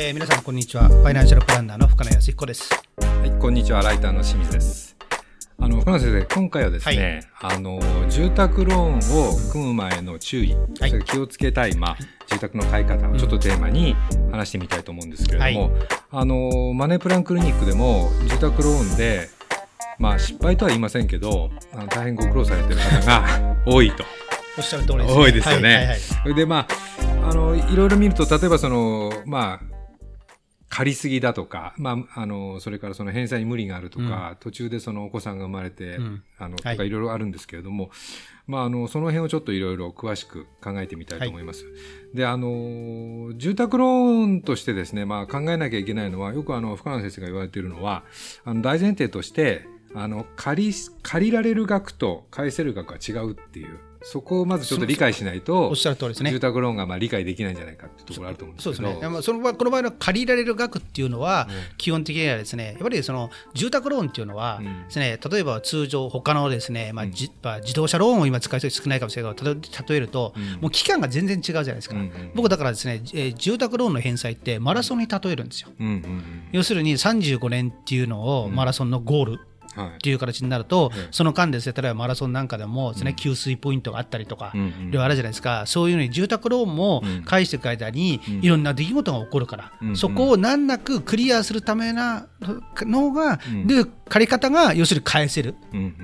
えー、皆さんこんにちは。ファイナンシャルプランナーの深野康彦です。はい、こんにちは。ライターの清水です。あの、深野先生、今回はですね、はい、あの、住宅ローンを組む前の注意、はい、それ気をつけたい、まあ、住宅の買い方をちょっとテーマに話してみたいと思うんですけれども、はい、あの、マネープランクリニックでも住宅ローンで、まあ、失敗とは言いませんけど、大変ご苦労されてる方が 多いと。おっしゃる通りです、ね、多いですよね。はいはいはい、それでまあ、あの、いろいろ見ると、例えばその、まあ、借りすぎだとか、まあ、あの、それからその返済に無理があるとか、うん、途中でそのお子さんが生まれて、うん、あの、とかいろいろあるんですけれども、はい、まあ、あの、その辺をちょっといろいろ詳しく考えてみたいと思います。はい、で、あの、住宅ローンとしてですね、まあ、考えなきゃいけないのは、よくあの、深野先生が言われているのは、あの、大前提として、あの、借り、借りられる額と返せる額は違うっていう。そこをまずちょっと理解しないと、おっしゃる通りですね。住宅ローンがまあ理解できないんじゃないかっていうところあると思うんですけど。そうですね。そのこの場合の借りられる額っていうのは、基本的にはですね、やっぱりその住宅ローンっていうのはですね、例えば通常他のですね、まあじまあ、自動車ローンを今使う人少ないかもしれないけど、例えると、もう期間が全然違うじゃないですか。僕だからですね、え住宅ローンの返済ってマラソンに例えるんですよ。要するに35年っていうのをマラソンのゴールっていう形になると、その間ですね、例えばマラソンなんかでもですね、給水ポイントがあったりとか、あるじゃないですか、そういうのに住宅ローンも返していく間に、いろんな出来事が起こるから、そこを難なくクリアするためなのが、で借り方が要するに返せる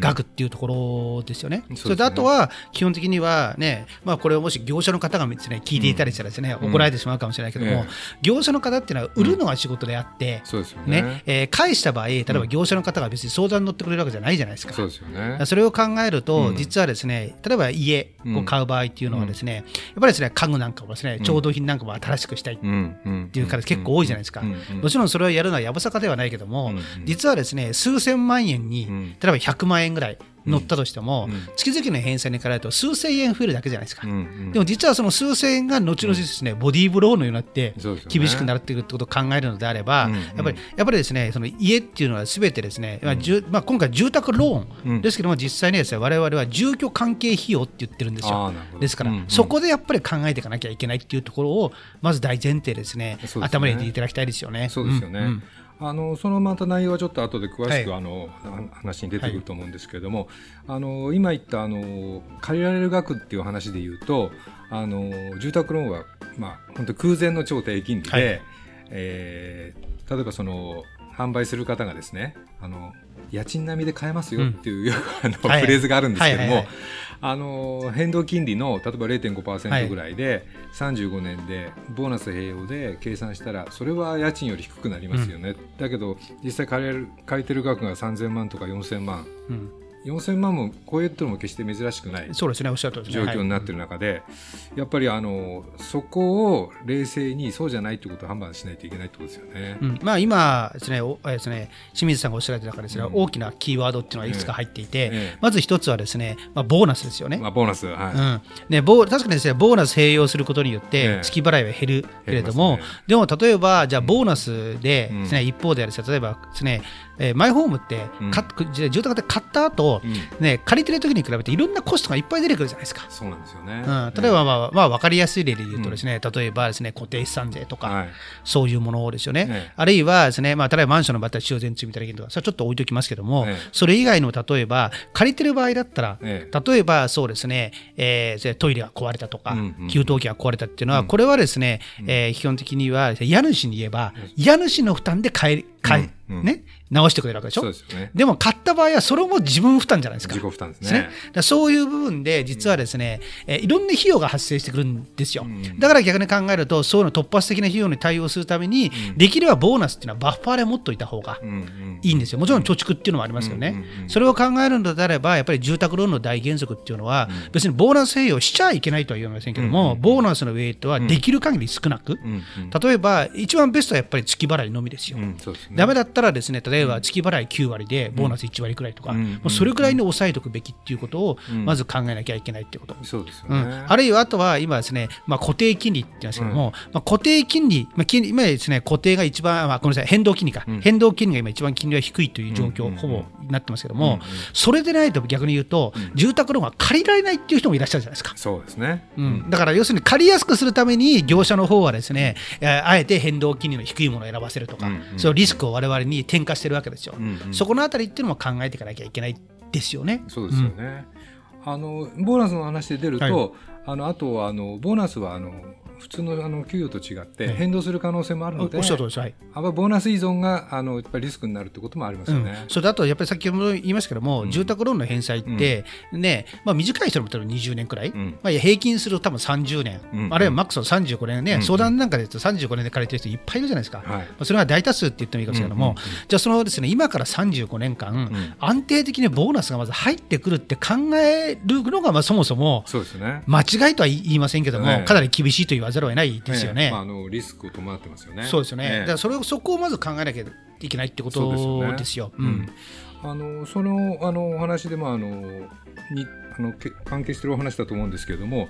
額っていうところですよね。それであとは基本的にはね、まあ、これをもし業者の方がですね聞いていたりしたらですね、怒られてしまうかもしれないけども、業者の方っていうのは売るのが仕事であって、ね。え返した場合例えば業者の方が別に相談に乗ってくれるわけじゃないじゃないですか。そうですよね。それを考えると、実はですね、例えば家を買う場合っていうのはですね、やっぱりですね、家具なんかもですね、調度品なんかも新しくしたいっていうから結構多いじゃないですか。もちろんそれをやるのはやぶさかではないけども、実はですね、数千万円に、例えば100万円ぐらい乗ったとしても、月々の返済にからると数千円増えるだけじゃないですか、でも実はその数千円が後々ですね、ボディーブローのようになって厳しくなっていくってことを考えるのであれば、やっぱりやっぱりですねその家っていうのはすべてですね、まあまあ、今回住宅ローンですけども実際にですね我々は住居関係費用って言ってるんですよ。ですから、そこでやっぱり考えていかなきゃいけないっていうところをまず大前提ですね頭に入れていただきたいですよね。そうですよね、あのそのまた内容はちょっと後で詳しく、はい、あの話に出てくると思うんですけれども、はい、あの今言ったあの借りられる額っていう話で言うとあの住宅ローンは、まあ、本当空前の超低金利で、はい、えー、例えばその販売する方がですねあの家賃並みで買えますよっていう、うん、あの、フレーズがあるんですけども、あの変動金利の例えば0.5%ぐらいで、はい、35年でボーナス併用で計算したらそれは家賃より低くなりますよね、うん、だけど実際借りる借りてる額が3000万とか4000万、うん4000万も超えても決して珍しくないそうですねおっしゃる状況になっている中で、やっぱりあのそこを冷静にそうじゃないということを判断しないといけないということですよね。うん、まあ、今ですねおですね清水さんがおっしゃられた中ですね、うん、大きなキーワードっていうのはいくつか入っていて、えまず一つはですね、まあ、ボーナスですよね。まあ、ボーナス、はい。うん。ね、ボ確かにですねボーナス併用することによって月払いは減るけれども、ね、でも例えばじゃあボーナスでですね、一方である例えばですねえー、マイホームって、うん、住宅って買った後、うん、ね借りてる時に比べていろんなコストがいっぱい出てくるじゃないですか。そうなんですよね。うん、例えば、まあ、まあ、分かりやすい例で言うとですね、うん、例えばですね、固定資産税とか、はい、そういうものですよね。ねあるいはですね、まあ、例えばマンションの場合は修繕積み立て金とか、それはちょっと置いときますけども、ね、それ以外の例えば、借りてる場合だったら、ね、例えばそうですね、えー、トイレが壊れたとか、うんうん、給湯器が壊れたっていうのは、これはですね、うん、えー、基本的には家主に言えば、家主の負担で買え、買え、ね、直してくれるわけでしょ？そうですよね。でも買った場合はそれも自分負担じゃないですか。自己負担ですね。ねそういう部分で実はですね、えいろんな費用が発生してくるんですよ。だから逆に考えるとそういうの突発的な費用に対応するために、できればボーナスっていうのはバッファーで持っといた方がいいんですよ。もちろん貯蓄っていうのもありますよね。それを考えるのであればやっぱり住宅ローンの大原則っていうのは、別にボーナス併用しちゃいけないとは言いませんけども、ボーナスのウェイトはできる限り少なく、例えば一番ベストはやっぱり月払いのみですよ。だめだったらですね例えば月払い9割でボーナス1割くらいとか、もうそれぐらいに抑えておくべきっていうことをまず考えなきゃいけないっていうこと、そうですよね、あるいはあとは今ですね、まあ、固定金利って言うんですけども、まあ、固定金利、まあ、金利今ですね固定が一番、まあ、ごめんなさい変動金利か、変動金利が今一番金利は低いという状況、ほぼなってますけども、それでないと逆に言うと、住宅ローンが借りられないっていう人もいらっしゃるじゃないですか。そうですね、うん、だから要するに借りやすくするために業者の方はですね、あえて変動金利の低いものを選ばせるとか、そのリスクを我々に転嫁してるわけですよ。そこのあたりっていうのも考えていかなきゃいけないですよね。そうですよね。あのボーナスの話で出ると、はい、あのあとあのボーナスはあの普通のあの給与と違って変動する可能性もあるので、おっしゃるとりです、はい、ボーナス依存があのやっぱりリスクになるってこともありますよね。うん、それだとやっぱり先ほど言いましたけども、うん、住宅ローンの返済って、うん、ねまあ、短い人も例えば20年くらい、まあ、平均すると多分30年、あるいはマックスの35年ね、相談なんかで言うと35年で借りてる人いっぱいいるじゃないですか、はい、まあ、それは大多数って言ってもいいかもしれないけども、じゃあそのですね今から35年間、安定的にボーナスがまず入ってくるって考えるのがまあそもそも間違いとは言いませんけども、かなり厳しいと言わざるを得ないですよよね。まあ、あのリスクを伴ってますよね。そうですよね。だからそれをそこをまず考えなきゃいけないってことですよ。うん。あのそのあのお話でもあのにあの関係してるお話だと思うんですけれども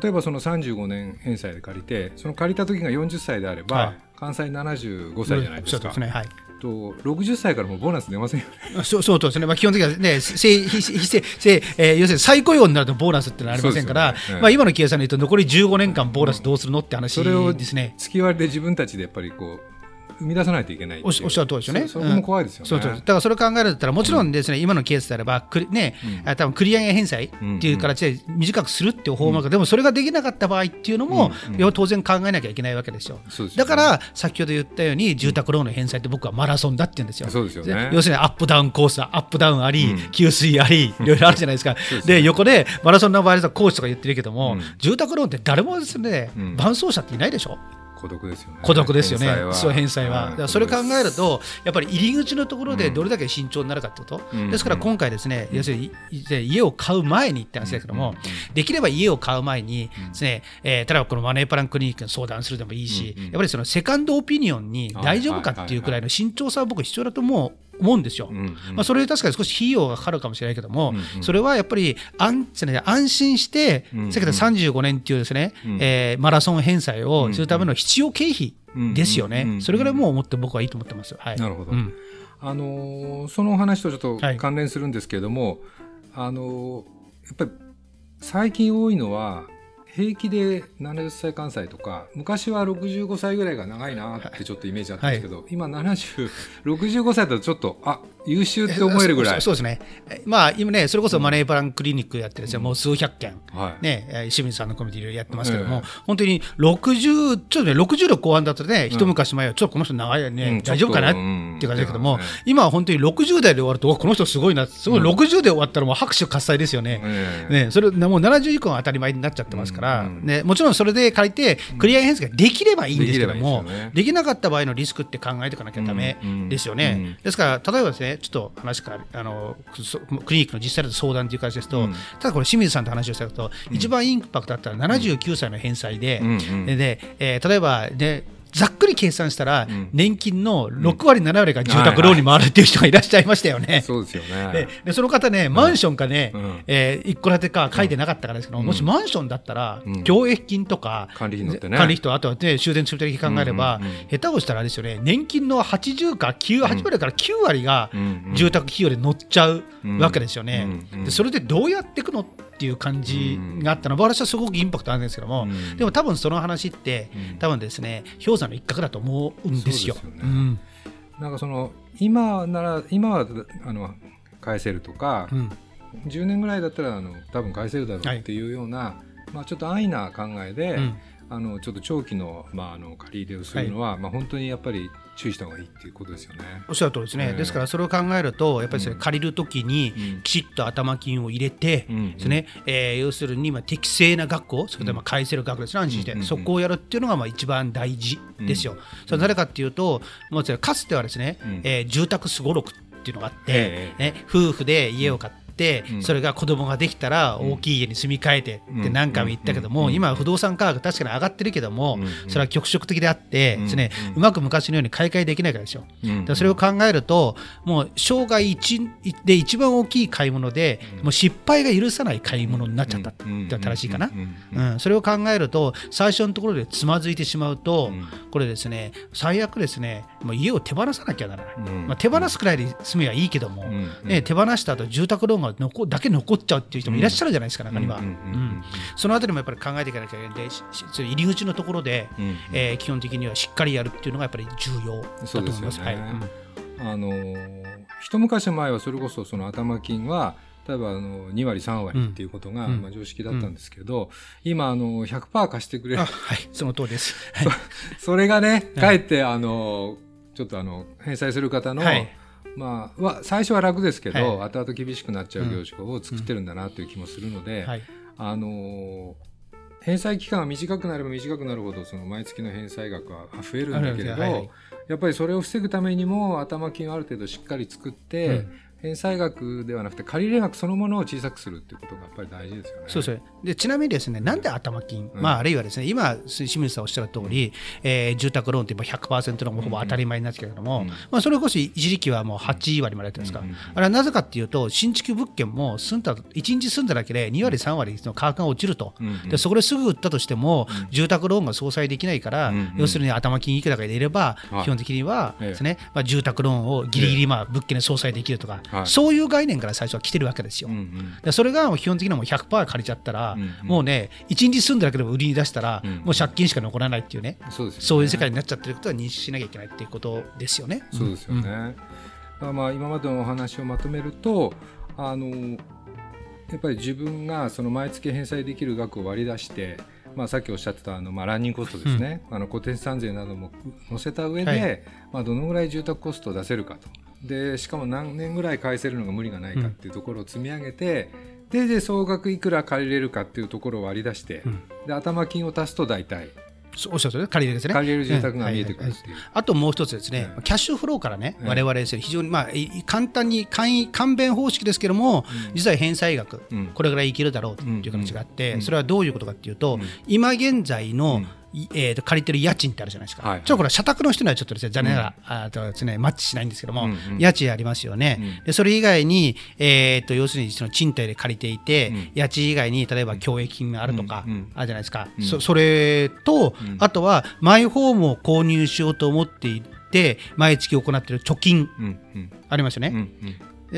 例えばその35年返済で借りてその借りた時が40歳であれば、はい、関西75歳じゃないですか。すねはいと60歳からもボーナス出ませんよね。そうそうですね、まあ、基本的にはね、非正正えー、要するに再雇用になるとボーナスってのはありませんから、ねまあ、今の計算で言うと、残り15年間、ボーナスどうするのって話ですね。月割りで自分たちでやっぱりこう生み出さないといけないおっしゃる通りですよね。それも怖いですよね。そうそう。だからそれを考えるんだったらもちろんですね、今のケースであればくね、うん、多分繰り上げ返済っていう形で短くするっていう方法が、でもそれができなかった場合っていうのも、当然考えなきゃいけないわけですよ。だから先ほど言ったように住宅ローンの返済って僕はマラソンだって言うんですよ。そうですよね。要するにアップダウンコースアップダウンあり、給水ありいろいろあるじゃないですか。で横でマラソンの場合はコーチとか言ってるけども、住宅ローンって誰もですね、伴走者っていないでしょ。孤独ですよね。孤独ですよね。そう返済は、だそれ考えるとやっぱり入り口のところでどれだけ慎重になるかってこと、うん、ですから今回ですね、うん、要するに家を買う前にって話ですけども、うん、できれば家を買う前にですね、えー、例えばこのマネープランクリニックに相談するでもいいし、やっぱりそのセカンドオピニオンに大丈夫かっていうくらいの慎重さは僕必要だと思う思うんですよ。うんうん、まあ、それ確かに少し費用がかかるかもしれないけども、うんうん、それはやっぱり安安心して、うんうん、先ほど35年っていうですね、うん、えー、マラソン返済をするための必要経費ですよね。それぐらいもう思って僕はいいと思ってます。はい、なるほど。うん、あのー、その話とちょっと関連するんですけれども、はい、あのー、やっぱり最近多いのは平気で70歳関西とか昔は65歳ぐらいが長いなってちょっとイメージあったんですけど、はい、今7065歳だとちょっとあ優秀って思えるぐらい。そうですね。まあ今ねそれこそマネープランクリニックやってるんですよ、うん、もう数百件、はい、ね清水さんのコミュニティでやってますけども、えー、本当に60ちょっとね60の後半だったらね、一昔前はちょっとこの人長いね、うん、大丈夫かな？っていう感じだけども、うん、今は本当に60代で終わるとこの人すごいな。すごい60で終わったらもう拍手喝采ですよね,、ねそれもう70以降が当たり前になっちゃってますから、ね、もちろんそれで借りて繰り上げ返済ができればいいんですけども、できなかった場合のリスクって考えていかなきゃだめですよね、ですから例えばですねちょっと話からあのクリニックの実際の相談という感じですと、ただこれ清水さんと話をしたと、一番インパクトあったら79歳の返済で、で、えー、例えばねざっくり計算したら、年金の6割、7割が住宅ローンに回るっていう人がいらっしゃいましたよね。そうですよね。でその方ね、マンションかね、え一戸建てか書いてなかったからですけど、もしマンションだったら、共益金とか、管理費乗ってね、管理費と、あとは、ね、修繕積立金考えれば、下手をしたらあれですよね、年金の80か9、8割から9割が住宅費用で乗っちゃうわけですよね。でそれでどうやっていくのっていう感じがあったの。は、私はすごくインパクトあるんですけども、でも多分その話って、多分ですね氷山の一角だと思うんですよ。なんかその今なら今はあの返せるとか、うん、10年ぐらいだったらあの多分返せるだろうっていうような、はい、まあ、ちょっと安易な考えで、うん、あのちょっと長期の,、まあ、あの借り入れをするのは、はい、まあ、本当にやっぱり注意した方がいいっていうことですよね。おっしゃる通りですね。えー、ですからそれを考えるとやっぱり、ね、借りるときにきちっと頭金を入れて、ですね、えー、要するにまあ適正な額をそれでまあ返せる額ですね。安心して、そこをやるっていうのがまあ一番大事ですよ。それ誰かっていうと、まあ、かつてはですね、えー、住宅すごろくっていうのがあって、ね、夫婦で家を買ってって、うん。それが子供ができたら大きい家に住み替えてってうん。何回も言ったけども、うん。今不動産価格確かに上がってるけども、うん。それは局所的であってですね、うまく昔のように買い替えできないからですよ。うそれを考えると、もう生涯一で一番大きい買い物で、うん。もう失敗が許さない買い物になっちゃったって正しいかな。うん。うん、それを考えると、最初のところでつまずいてしまうと、うん。これですね、最悪ですね、もう家を手放さなきゃならない。うん。まあ、手放すくらいで住めばいいけども、うん。ね、手放した後住宅ローンが残だけ残っちゃうっていう人もいらっしゃるじゃないですか、中には。そのあたりもやっぱり考えていかなきゃいけないんで、入り口のところで、うんうん。えー基本的にはしっかりやるっていうのがやっぱり重要だと思います。す。はい。うんあのー一昔前はそれこそその頭金は例えばあの2割3割っていうことが、うん。まあ、常識だったんですけど、今あの100%貸してくれる。あはい、その通りです。はい それがねかはい。えってあのちょっとあの返済する方の、はいまあ、は最初は楽ですけど、は後々厳しくなっちゃう業種を作ってるんだなという気もするので、はい。あの返済期間が短くなれば短くなるほどその毎月の返済額は増えるんだけれど、はい。やっぱりそれを防ぐためにも頭金をある程度しっかり作って、うん返済額ではなくて借り入れ額そのものを小さくするっていうことがやっぱり大事ですよね。そうですねでちなみにですね、なんで頭金、うん。まあ、あるいはですね今、清水さんおっしゃる通り、えー住宅ローンって今100%のほぼ当たり前になってきたけども、うん。まあ、それこそ一時期はもう8割までやっんですか、うんうんうんあれはなぜかっていうと、新築物件も住んだ1日住んだだけで2割、3割の価格が落ちると、うんうん。でそこですぐ売ったとしても、うん。住宅ローンが相殺できないから、うんうん。要するに頭金いくらか入れれば、はい。基本的にはええですね、まあ、住宅ローンをギリギリまあ物件で相殺できるとか、はい。そういう概念から最初は来てるわけですよ。うんうん。でそれが基本的にはもう100%借りちゃったら、うんうん。もうね、1日住んだだけでも売りに出したら、うんもう借金しか残らないっていうね、そうそういう世界になっちゃってることは認識しなきゃいけないっていうことですよね。そうですよね。ん。だからまあ今までのお話をまとめるとあのやっぱり自分がその毎月返済できる額を割り出して、まあ、さっきおっしゃってたあの、まあ、ランニングコストですね、あの固定資産税なども載せた上で、はい。まあ、どのぐらい住宅コストを出せるかとでしかも何年ぐらい返せるのが無理がないかっていうところを積み上げて、でで総額いくら借りれるかっていうところを割り出して、うん。で頭金を足すと大体そうおっしゃる借りれるですね。借りれる住宅が見えてくるっていう。あともう一つですね、はいキャッシュフローからね、はい我々ですね、非常にまあい簡単に簡易簡便方式ですけども、うん。実は返済額、うん。これぐらいいけるだろうという形があって、うん。それはどういうことかっていうと、うん。今現在の、えー、と借りてる家賃ってあるじゃないですか、はいはい。ちょっとこれ、社宅の人にはちょっとですね残念ながら、あとですね、マッチしないんですけども、うんうん。家賃ありますよね、うん。でそれ以外に、えー、と要するにその賃貸で借りていて、うん。家賃以外に例えば共益金があるとか、うんうんあるじゃないですか、うん。そそれと、うん。あとはマイホームを購入しようと思っていて、毎月行っている貯金うんうん。ありますよね。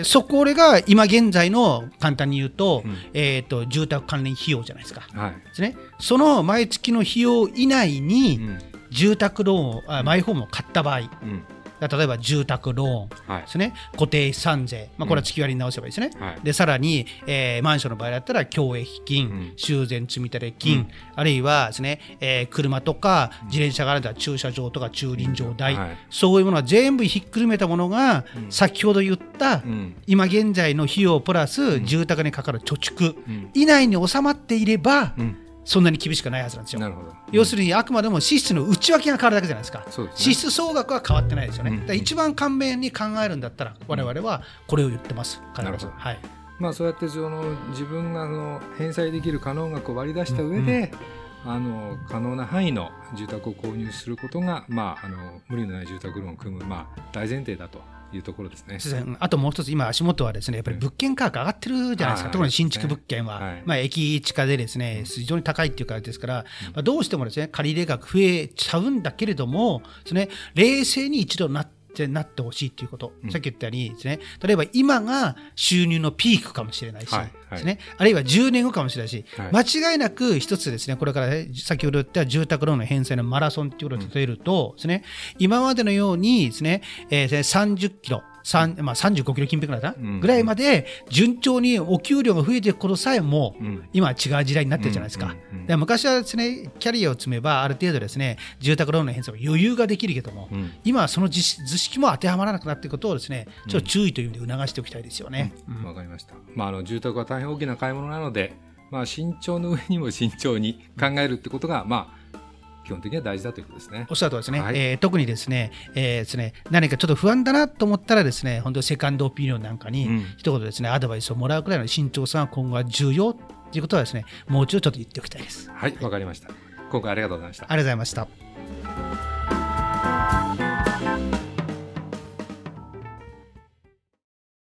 そこれが今現在の簡単に言うと,、うん。えー、と住宅関連費用じゃないですか。はい。ですね、その毎月の費用以内にうん。住宅ローンを、あマイホームを買った場合、うん例えば住宅ローンはい。ですね、固定資産税、まあ、これは月割りに直せばいいですね。はい。でさらに、えーマンションの場合だったら共益金、うん。修繕積立金、うん。あるいはですね、えー車とか自転車があるんだったら駐車場とか駐輪場代、はい。そういうものは全部ひっくるめたものが、うん。先ほど言った、うん。今現在の費用プラス住宅にかかる貯蓄うん。以内に収まっていれば、うんそんなに厳しくないはずなんですよ。なるほど要するにあくまでも支出の内訳が変わるだけじゃないですか。すね支出総額は変わってないですよね。うんだから一番簡便に考えるんだったら我々はこれを言ってます。必なるほどずはい。まあそうやってその自分があの返済できる可能額を割り出した上で、あの可能な範囲の住宅を購入することが、まあ、あの無理のない住宅ローンを組む、まあ、大前提だというところですね。あともう一つ、今、足元はですねやっぱり物件価格上がってるじゃないですか、はい。特に新築物件は、はい。まあ、駅地下でですね非常に高いっていうからですから、まあ、どうしてもですね借り入れ額増えちゃうんだけれどもです、ね、冷静に一度なってなってほしいということ、うん。さっき言ったようにですね。例えば今が収入のピークかもしれないし、はいはい。ですね、あるいは10年後かもしれないし、はい。間違いなく一つですね。これから、ね、先ほど言った住宅ローンの返済のマラソンということを例えるとですね、今までのようにですね、えー30キロ。3まあ、35キロ近辺ぐらいかな、うん。ぐらいまで順調にお給料が増えていくことさえも、うん。今は違う時代になってるじゃないですか。で昔はですねキャリアを積めばある程度ですね住宅ローンの返済も余裕ができるけども、うん。今はその図式も当てはまらなくなっていることをですねちょっと注意という意味で促しておきたいですよね。うん。わかりました。まあ、あの住宅は大変大きな買い物なので、まあ、慎重の上にも慎重に考えるってことが、まあ、基本的には大事だということですね。おっしゃるとですね、はい、えー、特にですね,、えー、ですね何かちょっと不安だなと思ったらですね本当にセカンドオピニオンなんかに、うん、一言ですねアドバイスをもらうくらいの慎重さが今後は重要ということはですねもう一度ちょっと言っておきたいです。はいわ、かりました。今回ありがとうございました。ありがとうございました。